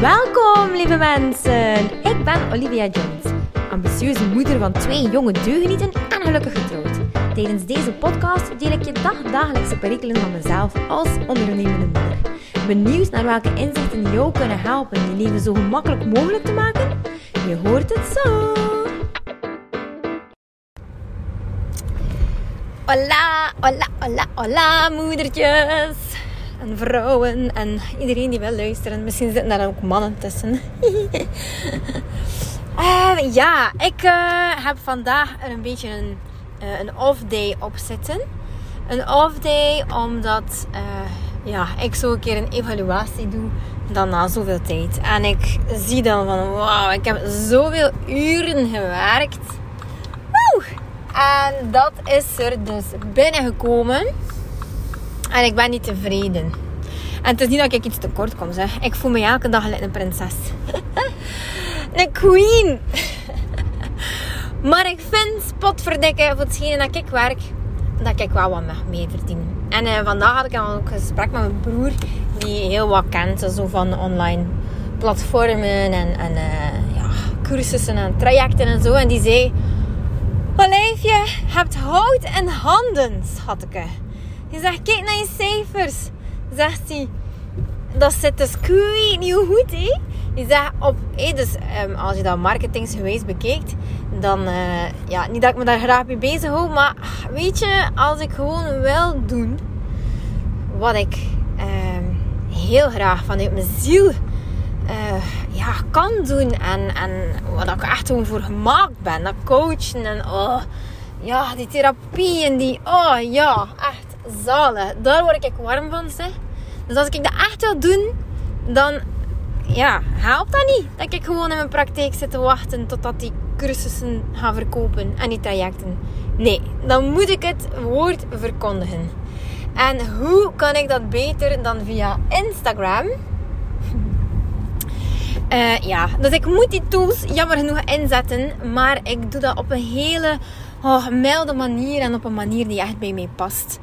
Welkom, lieve mensen. Ik ben Olivia Jones, ambitieuze moeder van twee jonge deugenieten en gelukkig getrouwd. Tijdens deze podcast deel ik je dagdagelijkse perikelen van mezelf als ondernemende moeder. Benieuwd naar welke inzichten jou kunnen helpen je leven zo gemakkelijk mogelijk te maken? Je hoort het zo. Hola, hola, hola, hola, moedertjes en vrouwen en iedereen die wil luisteren. Misschien zitten daar ook mannen tussen. uh, ja, ik uh, heb vandaag een beetje een, uh, een off-day op zitten. Een off-day omdat ja, ik zo een keer een evaluatie doe dan na zoveel tijd. En ik zie dan van wauw, ik heb zoveel uren gewerkt. Woe! En dat is er dus binnengekomen. En ik ben niet tevreden. En het is niet dat ik iets tekort kom, zeg. Ik voel me elke dag een prinses. een queen. maar ik vind, potverdikke, voor hetgene dat ik werk, dat ik wel wat mee verdien. En uh, vandaag had ik ook een gesprek met mijn broer, die heel wat kent, zo van online platformen en, en uh, ja, cursussen en trajecten en zo. En die zei, Olivia, hebt hout en handen, schatke. Je zegt, kijk naar je cijfers. Zegt hij, dat zit dus niet goed, hè? Je zegt, op, hé, dus um, als je dat marketingsgewijs bekijkt, dan, uh, ja, niet dat ik me daar graag mee bezig hou, maar weet je, als ik gewoon wil doen wat ik um, heel graag vanuit mijn ziel uh, ja, kan doen en, en wat ik echt gewoon voor gemaakt ben, dat coachen en oh, ja, die therapie en die, oh ja, echt zalen. Daar word ik warm van, zeg. Dus als ik dat echt wil doen, dan ja, helpt dat niet. Dat ik gewoon in mijn praktijk zit te wachten totdat die cursussen gaan verkopen en die trajecten. Nee, dan moet ik het woord verkondigen. En hoe kan ik dat beter dan via Instagram? Uh, ja, dus ik moet die tools jammer genoeg inzetten, maar ik doe dat op een hele oh, milde manier en op een manier die echt bij mij past.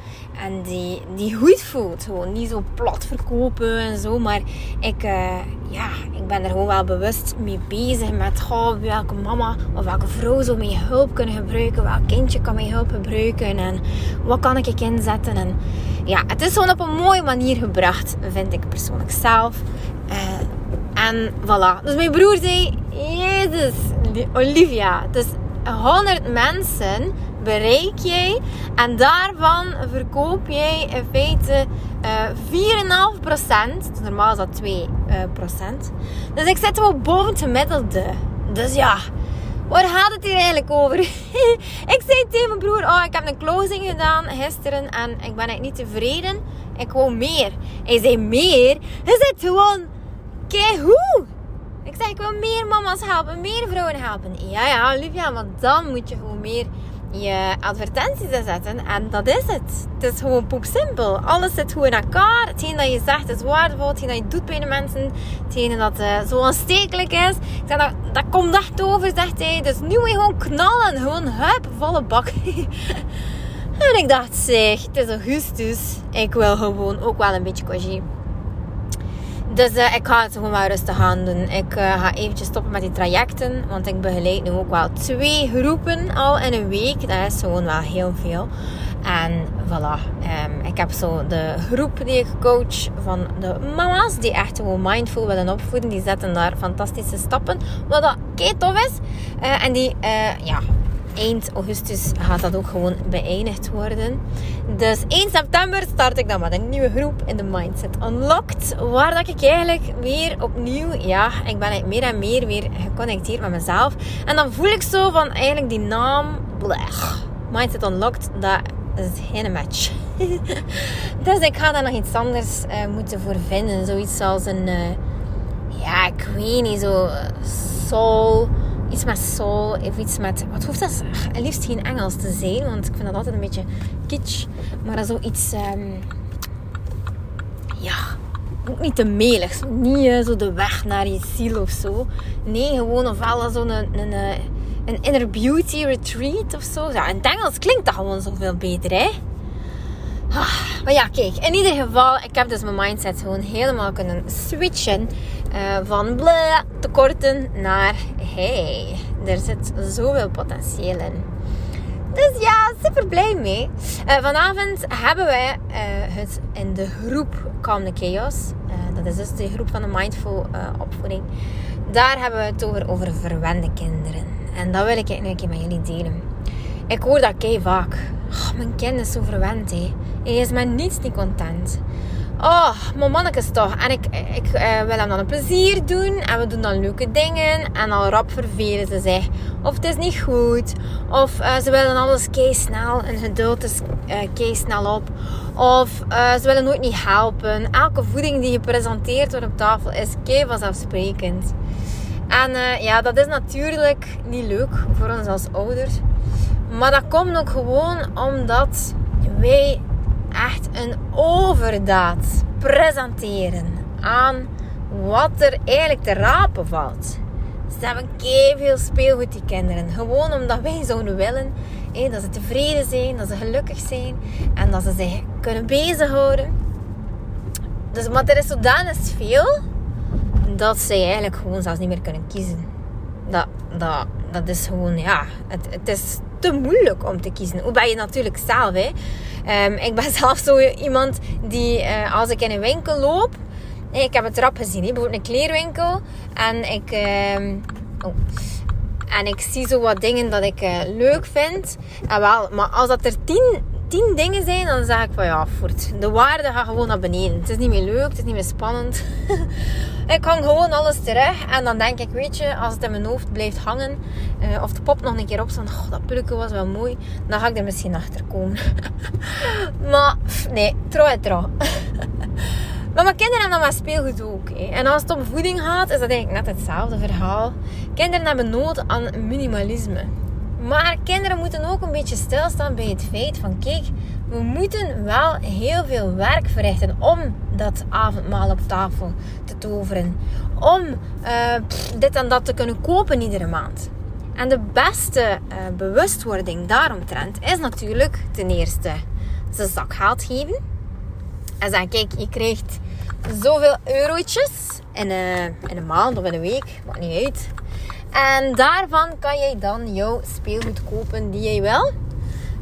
En die, die goed voelt. Gewoon niet zo plat verkopen en zo. Maar ik, uh, ja, ik ben er gewoon wel bewust mee bezig met oh, welke mama of welke vrouw zou mijn hulp kunnen gebruiken. Welk kindje kan mijn hulp gebruiken. En wat kan ik inzetten. En ja, het is gewoon op een mooie manier gebracht, vind ik persoonlijk zelf. Uh, en voilà. Dus mijn broer zei, Jezus, Olivia, dus 100 mensen bereik jij en daarvan verkoop jij in feite uh, 4,5%. Dus normaal is dat 2%. Uh, dus ik zit wel boven het gemiddelde. Dus ja, waar gaat het hier eigenlijk over? ik zei tegen mijn broer, oh, ik heb een closing gedaan gisteren en ik ben eigenlijk niet tevreden. Ik wil meer. Hij zei, meer? Hij zit gewoon, kijk hoe? Ik zeg, ik wil meer mama's helpen, meer vrouwen helpen. Ja, ja, Olivia, maar dan moet je gewoon meer je advertenties zetten. En dat is het. Het is gewoon poepsimpel. Alles zit goed in elkaar. Hetgeen dat je zegt is waardevol. Hetgeen dat je doet bij de mensen. Hetgeen dat uh, zo aanstekelijk is. Ik zeg, dat, dat komt echt over, zegt hij. Dus nu moet je gewoon knallen. Gewoon hup, volle bak. en ik dacht, zeg, het is augustus. Ik wil gewoon ook wel een beetje congé. Dus uh, ik ga het gewoon maar rustig aan doen. Ik uh, ga eventjes stoppen met die trajecten. Want ik begeleid nu ook wel twee groepen al in een week. Dat is gewoon wel heel veel. En voilà. Um, ik heb zo de groep die ik coach van de mama's. Die echt gewoon mindful willen opvoeden. Die zetten daar fantastische stappen. Wat dat kei tof is. Uh, en die, ja, eind augustus gaat dat ook gewoon beëindigd worden. Dus 1 september start ik dan met een nieuwe groep in de Mindset Unlocked. Waar dat ik eigenlijk weer opnieuw, ja, ik ben meer en meer weer geconnecteerd met mezelf. En dan voel ik zo van eigenlijk die naam, Mindset Unlocked, dat is geen match. dus ik ga daar nog iets anders uh, moeten voor vinden. Zoiets als een, uh, ja, ik weet niet, zo soul iets met soul of iets met... Wat hoeft dat liefst geen Engels te zijn, want ik vind dat altijd een beetje kitsch. Maar zoiets... Um, ja, ook niet te melig. Niet uh, zo de weg naar je ziel of zo. Nee, gewoon ofwel zo'n een, een, een inner beauty retreat of zo. Ja, in het Engels klinkt dat gewoon zoveel beter, hè? Ah, maar ja, kijk, in ieder geval, ik heb dus mijn mindset gewoon helemaal kunnen switchen. Uh, van bla tekorten naar hey, er zit zoveel potentieel in. Dus ja, super blij mee. Uh, vanavond hebben wij uh, het in de groep Calm the Chaos. dat is dus de groep van de Mindful opvoeding. Daar hebben we het over, over verwende kinderen. En dat wil ik nu een keer met jullie delen. Ik hoor dat kei vaak. Mijn kind is zo verwend, hè. Hij is met niets niet content. Oh, mijn mannetjes toch. En ik, ik uh, wil hem dan een plezier doen. En we doen dan leuke dingen. En al rap vervelen ze zich. Of het is niet goed. Of uh, ze willen alles kei snel. En geduld is uh, kei snel op. Of ze willen nooit niet helpen. Elke voeding die gepresenteerd wordt op tafel is kei vanzelfsprekend. En ja, dat is natuurlijk niet leuk voor ons als ouders. Maar dat komt ook gewoon omdat wij echt een overdaad presenteren aan wat er eigenlijk te rapen valt. Ze hebben veel speelgoed, die kinderen. Gewoon omdat wij zouden willen dat ze tevreden zijn, dat ze gelukkig zijn en dat ze zich kunnen bezighouden. Dus, maar er is zodanig veel dat ze eigenlijk gewoon zelfs niet meer kunnen kiezen. Dat, dat, dat is gewoon, ja, het, het is te moeilijk om te kiezen. Hoe ben je natuurlijk zelf, hè? Um, ik ben zelf zo iemand die, uh, als ik in een winkel loop, ik heb het rap gezien, hè? bijvoorbeeld een kleerwinkel, en ik, uh, oh, en ik zie zo wat dingen dat ik uh, leuk vind. En wel, maar als dat er tien, tien dingen zijn, dan zeg ik van ja, voort. De waarde gaat gewoon naar beneden. Het is niet meer leuk, het is niet meer spannend. ik hang gewoon alles terug. En dan denk ik, weet je, als het in mijn hoofd blijft hangen, uh, of de pop nog een keer opstaan, oh, dat pulke was wel mooi, dan ga ik er misschien achter komen. maar nee, trouw en trouw. Maar mijn kinderen hebben dan met speelgoed ook. En als het om voeding gaat, is dat eigenlijk net hetzelfde verhaal. Kinderen hebben nood aan minimalisme. Maar kinderen moeten ook een beetje stilstaan bij het feit van kijk, we moeten wel heel veel werk verrichten om dat avondmaal op tafel te toveren. Om uh, dit en dat te kunnen kopen iedere maand. En de beste uh, bewustwording daaromtrent is natuurlijk ten eerste ze zakgeld geven. En zeggen, kijk, je krijgt zoveel eurotjes in, uh, in een maand of in een week, maakt niet uit. En daarvan kan jij dan jouw speelgoed kopen die jij wil.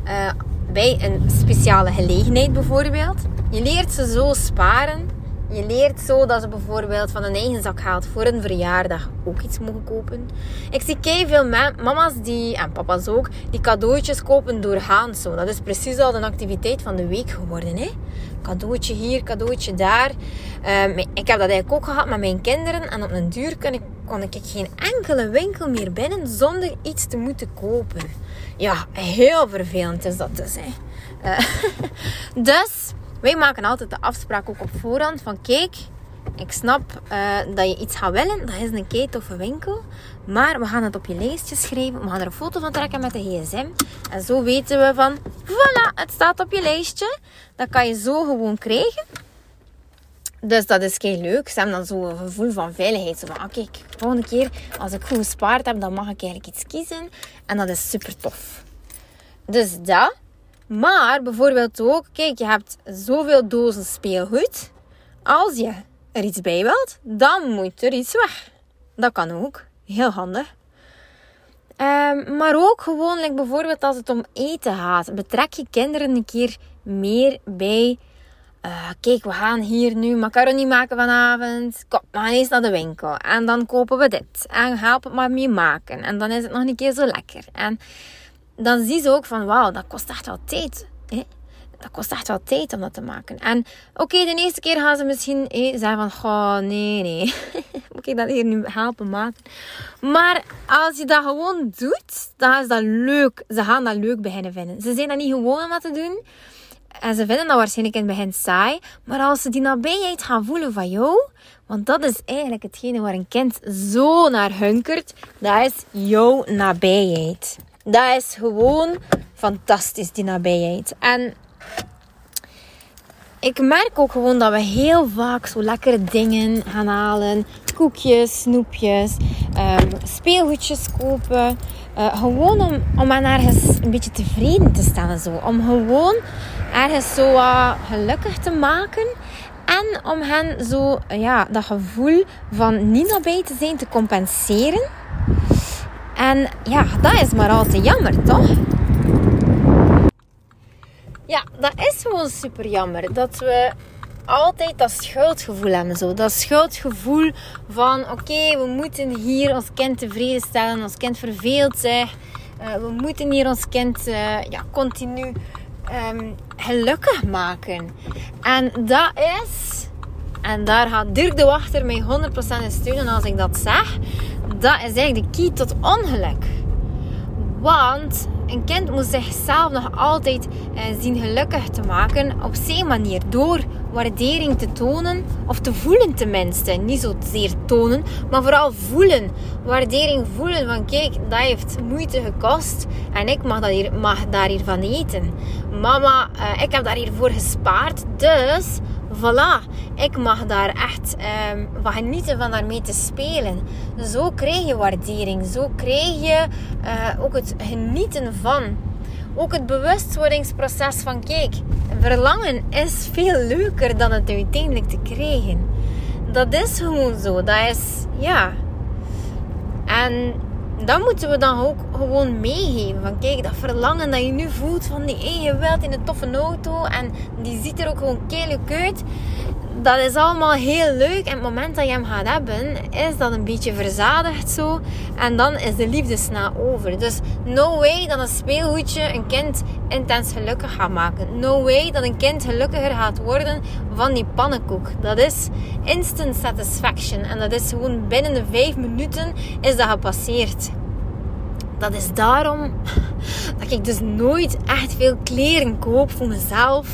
Uh, bij een speciale gelegenheid bijvoorbeeld. Je leert ze zo sparen. Je leert zo dat ze bijvoorbeeld van een eigen zak haalt voor een verjaardag ook iets mogen kopen. Ik zie kei veel mama's die, en papa's ook, die cadeautjes kopen doorgaans zo. Dat is precies al een activiteit van de week geworden. Hè? Cadeautje hier, cadeautje daar. Um, ik heb dat eigenlijk ook gehad met mijn kinderen. En op een duur kon ik, kon ik geen enkele winkel meer binnen zonder iets te moeten kopen. Ja, heel vervelend is dat dus. Hè. Uh, dus wij maken altijd de afspraak ook op voorhand van kijk, ik snap uh, dat je iets gaat willen. Dat is een kei toffe winkel. Maar we gaan het op je lijstje schrijven. We gaan er een foto van trekken met de gsm. En zo weten we van, voilà, het staat op je lijstje. Dat kan je zo gewoon krijgen. Dus dat is kei leuk. Ze hebben dan zo een gevoel van veiligheid. Zo van, ah, kijk, volgende keer als ik goed gespaard heb, dan mag ik eigenlijk iets kiezen. En dat is super tof. Dus dat. Maar bijvoorbeeld ook, kijk, je hebt zoveel dozen speelgoed. Als je er iets bij wilt, dan moet er iets weg. Dat kan ook. Heel handig. Um, maar ook gewoon, bijvoorbeeld als het om eten gaat, betrek je kinderen een keer meer bij. Uh, kijk, we gaan hier nu macaroni maken vanavond. Kom, we gaan eens naar de winkel. En dan kopen we dit. En help het maar mee maken. En dan is het nog een keer zo lekker. En dan zie ze ook van, wauw, dat kost echt wel tijd. Hè? Dat kost echt wel tijd om dat te maken. En oké, de eerste keer gaan ze misschien hey, zeggen van, oh nee, nee. Moet ik dat hier nu helpen maken? Maar als je dat gewoon doet, dan is dat leuk. Ze gaan dat leuk beginnen vinden. Ze zijn dat niet gewoon om dat te doen. En ze vinden dat waarschijnlijk in het begin saai. Maar als ze die nabijheid gaan voelen van jou, want dat is eigenlijk hetgene waar een kind zo naar hunkert, dat is jouw nabijheid. Dat is gewoon fantastisch, die nabijheid. En ik merk ook gewoon dat we heel vaak zo lekkere dingen gaan halen. Koekjes, snoepjes, um, speelgoedjes kopen. Uh, gewoon om, om ergens een beetje tevreden te stellen. Zo. Om gewoon ergens zo gelukkig te maken. En om hen zo ja, dat gevoel van niet nabij te zijn te compenseren. En ja, dat is maar al te jammer, toch? Dat is gewoon super jammer. Dat we altijd dat schuldgevoel hebben. Zo. Dat schuldgevoel van oké, we moeten hier ons kind tevreden stellen. Ons kind verveelt zich. Uh, we moeten hier ons kind uh, ja, continu um, gelukkig maken. En dat is, en daar gaat Dirk de Wachter mij 100% in steunen als ik dat zeg. Dat is eigenlijk de key tot ongeluk. Want een kind moet zichzelf nog altijd eh, zien gelukkig te maken op zijn manier. Door waardering te tonen, of te voelen tenminste. Niet zozeer tonen, maar vooral voelen. Waardering voelen van kijk, dat heeft moeite gekost en ik mag, dat hier, mag daar hier van eten. Mama, uh, ik heb daar hiervoor gespaard, dus voilà, ik mag daar echt um, van genieten van daarmee te spelen. Zo krijg je waardering. Zo krijg je uh, ook het genieten van. Ook het bewustwordingsproces van kijk, verlangen is veel leuker dan het uiteindelijk te krijgen. Dat is gewoon zo. Dat is, ja. En dat moeten we dan ook gewoon meegeven. Van kijk, dat verlangen dat je nu voelt van die ene wilt in een toffe auto. En die ziet er ook gewoon leuk uit dat is allemaal heel leuk. En het moment dat je hem gaat hebben, is dat een beetje verzadigd zo. En dan is de liefde snel over. Dus no way dat een speelgoedje een kind intens gelukkig gaat maken. No way dat een kind gelukkiger gaat worden van die pannenkoek. Dat is instant satisfaction. En dat is gewoon binnen de vijf minuten is dat gepasseerd. Dat is daarom dat ik dus nooit echt veel kleren koop voor mezelf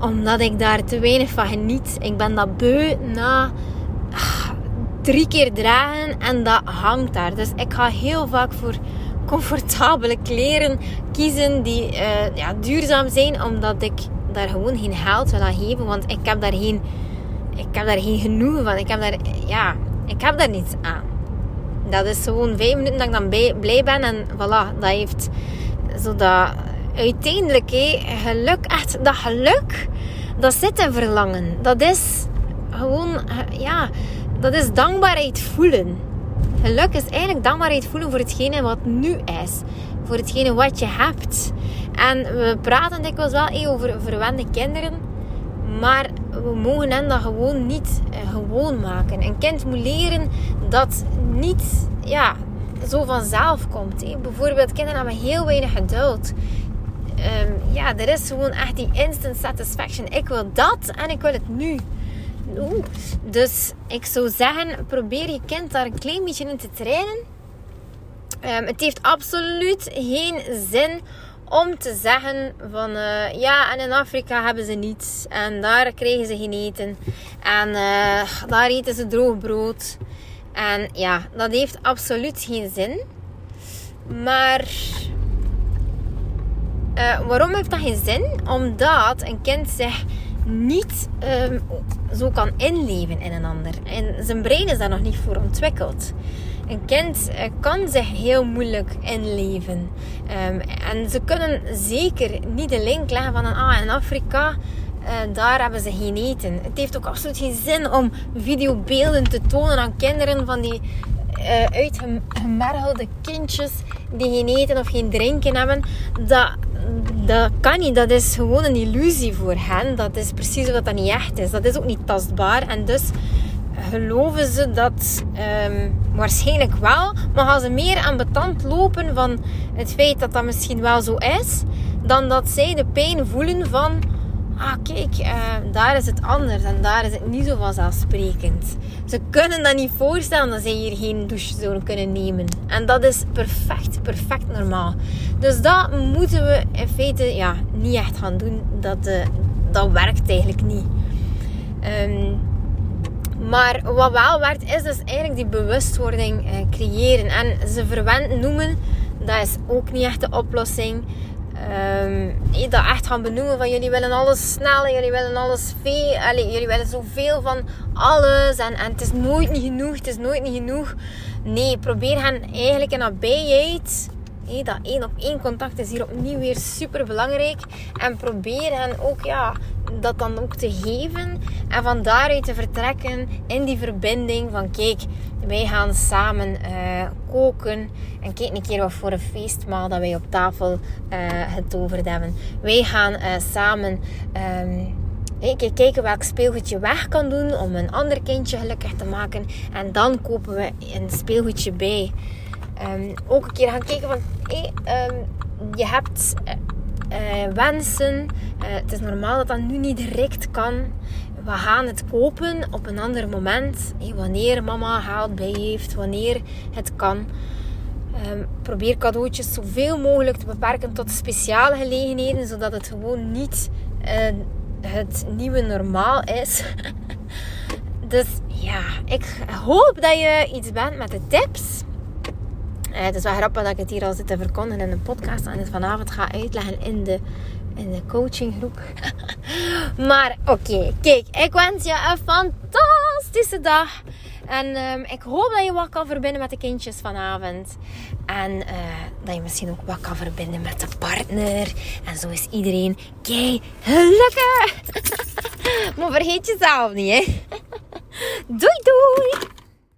omdat ik daar te weinig van geniet. Ik ben dat beu na ah, drie keer dragen en dat hangt daar. Dus ik ga heel vaak voor comfortabele kleren kiezen die uh, ja, duurzaam zijn. Omdat ik daar gewoon geen geld wil aan geven. Want ik heb daar geen, ik heb daar geen genoegen van. Ik heb daar, ja, ik heb daar niets aan. Dat is gewoon vijf minuten dat ik dan blij ben. En voilà, dat heeft zo dat uiteindelijk, hé, geluk, echt dat geluk, dat zit in verlangen. Dat is gewoon, ja, dat is dankbaarheid voelen. Geluk is eigenlijk dankbaarheid voelen voor hetgene wat nu is. Voor hetgene wat je hebt. En we praten dikwijls wel over verwende kinderen. Maar we mogen hen dat gewoon niet eh, gewoon maken. Een kind moet leren dat niet ja, zo vanzelf komt. Bijvoorbeeld, kinderen hebben heel weinig geduld. Ehm, ja, er is gewoon echt die instant satisfaction. Ik wil dat en ik wil het nu. Dus ik zou zeggen, probeer je kind daar een klein beetje in te trainen. Um, het heeft absoluut geen zin om te zeggen van uh, ja, en in Afrika hebben ze niets en daar krijgen ze geen eten en uh, daar eten ze droog brood. En ja, dat heeft absoluut geen zin. Maar uh, waarom heeft dat geen zin? Omdat een kind zich niet um, zo kan inleven in een ander. En zijn brein is daar nog niet voor ontwikkeld. Een kind uh, kan zich heel moeilijk inleven. Um, en ze kunnen zeker niet de link leggen van ah, in Afrika uh, daar hebben ze geen eten. Het heeft ook absoluut geen zin om videobeelden te tonen aan kinderen van die uitgemergelde kindjes die geen eten of geen drinken hebben. Dat, dat kan niet. Dat is gewoon een illusie voor hen. Dat is precies wat dat niet echt is. Dat is ook niet tastbaar. En dus geloven ze dat um, waarschijnlijk wel. Maar gaan ze meer aan betand lopen van het feit dat dat misschien wel zo is. Dan dat zij de pijn voelen van ah kijk, uh, daar is het anders en daar is het niet zo vanzelfsprekend. Ze kunnen dat niet voorstellen dat ze hier geen douche zouden kunnen nemen. En dat is perfect, perfect normaal. Dus dat moeten we in feite ja, niet echt gaan doen. Dat, uh, dat werkt eigenlijk niet. Um, maar wat wel werkt, is dus eigenlijk die bewustwording uh, creëren. En ze verwend noemen, dat is ook niet echt de oplossing. Um, dat echt gaan benoemen van jullie willen alles snel jullie willen alles veel. Jullie willen zoveel van alles en, en het is nooit niet genoeg, het is nooit niet genoeg. Nee, probeer hen eigenlijk in nabijheid dat één op één contact is hier opnieuw weer super belangrijk. En probeer hen ook ja, dat dan ook te geven. En van daaruit te vertrekken in die verbinding van kijk, wij gaan samen uh, koken. En kijk een keer wat voor een feestmaal dat wij op tafel uh, getoverd hebben. Wij gaan uh, samen... Um, kijken welk speelgoedje weg kan doen om een ander kindje gelukkig te maken. En dan kopen we een speelgoedje bij. Um, ook een keer gaan kijken van... Um, je hebt uh, wensen. Uh, het is normaal dat dat nu niet direct kan. We gaan het kopen op een ander moment. Wanneer mama geld bij heeft. Wanneer het kan. Um, probeer cadeautjes zoveel mogelijk te beperken tot speciale gelegenheden. Zodat het gewoon niet het nieuwe normaal is. dus ja, ik hoop dat je iets bent met de tips. Uh, het is wel grappig dat ik het hier al zit te verkondigen in de podcast en het vanavond ga uitleggen in de, in de coachinggroep. maar oké, kijk, ik wens je een fantastische dag. En um, ik hoop dat je wat kan verbinden met de kindjes vanavond. En uh, dat je misschien ook wat kan verbinden met de partner. En zo is iedereen kei gelukkig. maar vergeet jezelf niet, hè. doei doei!